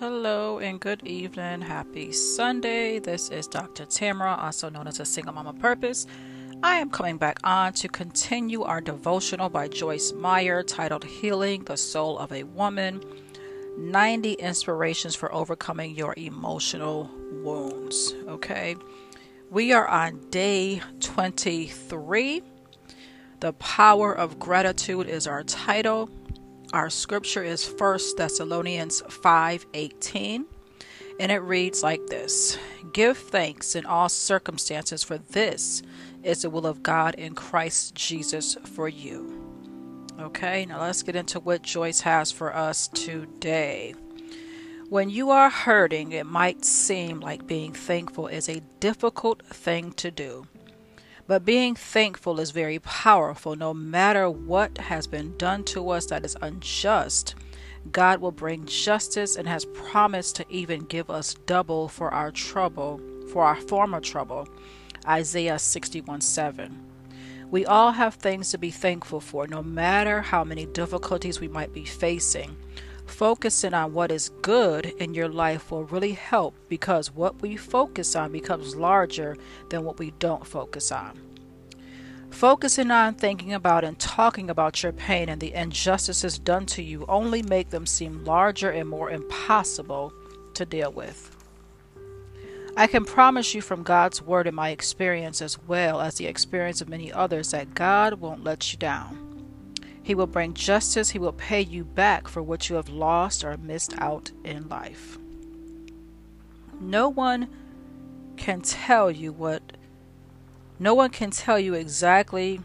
Hello and good evening. Happy Sunday. This is Dr. Tamara, also known as a Single Mama Purpose. I am coming back on to continue our devotional by Joyce Meyer titled Healing the Soul of a Woman 90 Inspirations for Overcoming Your Emotional Wounds. Okay, we are on day 23. The Power of Gratitude is our title. Our scripture is 1 Thessalonians 5:18 and it reads like this: Give thanks in all circumstances for this is the will of God in Christ Jesus for you. Okay, now let's get into what Joyce has for us today. When you are hurting, it might seem like being thankful is a difficult thing to do. But being thankful is very powerful. No matter what has been done to us that is unjust, God will bring justice and has promised to even give us double for our trouble, for our former trouble. Isaiah 61 7. We all have things to be thankful for, no matter how many difficulties we might be facing. Focusing on what is good in your life will really help because what we focus on becomes larger than what we don't focus on. Focusing on thinking about and talking about your pain and the injustices done to you only make them seem larger and more impossible to deal with. I can promise you from God's word and my experience as well as the experience of many others that God won't let you down. He will bring justice. He will pay you back for what you have lost or missed out in life. No one can tell you what, no one can tell you exactly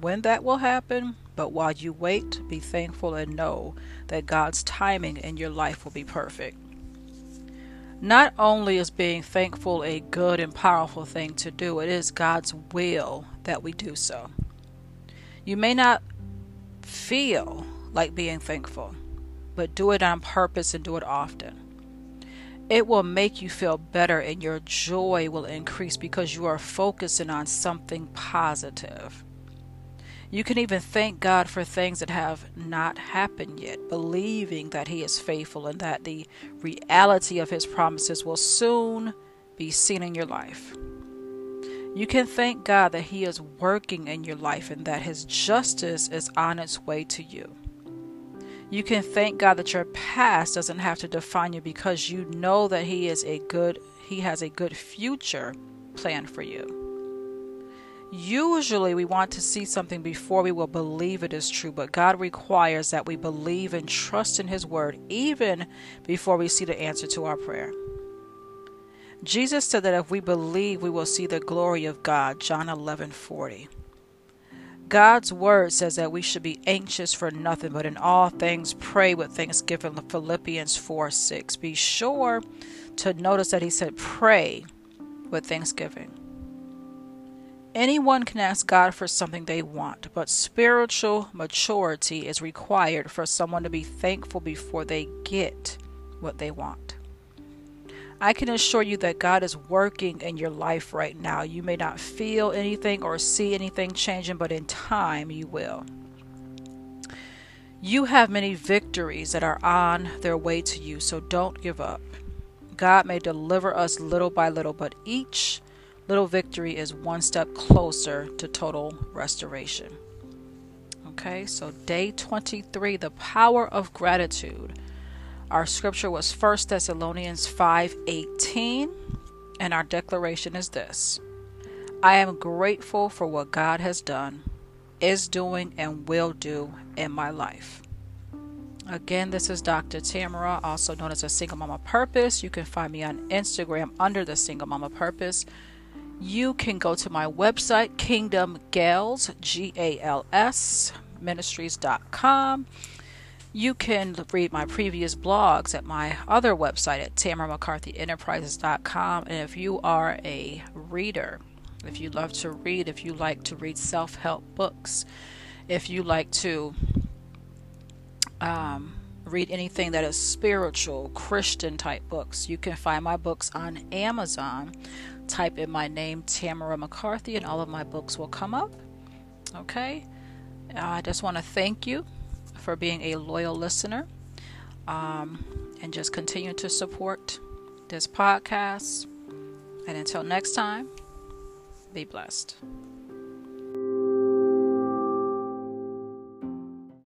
when that will happen, but while you wait, be thankful and know that God's timing in your life will be perfect. Not only is being thankful a good and powerful thing to do, it is God's will that we do so. You may not feel like being thankful, but do it on purpose and do it often. It will make you feel better and your joy will increase because you are focusing on something positive. You can even thank God for things that have not happened yet, believing that He is faithful and that the reality of His promises will soon be seen in your life. You can thank God that He is working in your life and that His justice is on its way to you. You can thank God that your past doesn't have to define you because you know that He is a good He has a good future planned for you. Usually, we want to see something before we will believe it is true, but God requires that we believe and trust in His Word even before we see the answer to our prayer. Jesus said that if we believe, we will see the glory of God. John 11 40. God's word says that we should be anxious for nothing, but in all things pray with thanksgiving. Philippians 4 6. Be sure to notice that he said pray with thanksgiving. Anyone can ask God for something they want, but spiritual maturity is required for someone to be thankful before they get what they want. I can assure you that God is working in your life right now. You may not feel anything or see anything changing, but in time you will. You have many victories that are on their way to you, so don't give up. God may deliver us little by little, but each little victory is one step closer to total restoration. Okay, so day 23 the power of gratitude. Our scripture was 1 Thessalonians 5:18 and our declaration is this. I am grateful for what God has done, is doing and will do in my life. Again, this is Dr. Tamara, also known as a Single Mama Purpose. You can find me on Instagram under the Single Mama Purpose. You can go to my website, Kingdom Gals, G A L S, ministries.com. You can read my previous blogs at my other website at tamarmccarthyenterprises.com. And if you are a reader, if you love to read, if you like to read self help books, if you like to um, read anything that is spiritual, Christian type books, you can find my books on Amazon. Type in my name, Tamara McCarthy, and all of my books will come up. Okay? I just want to thank you for being a loyal listener. Um, and just continue to support this podcast. And until next time, be blessed.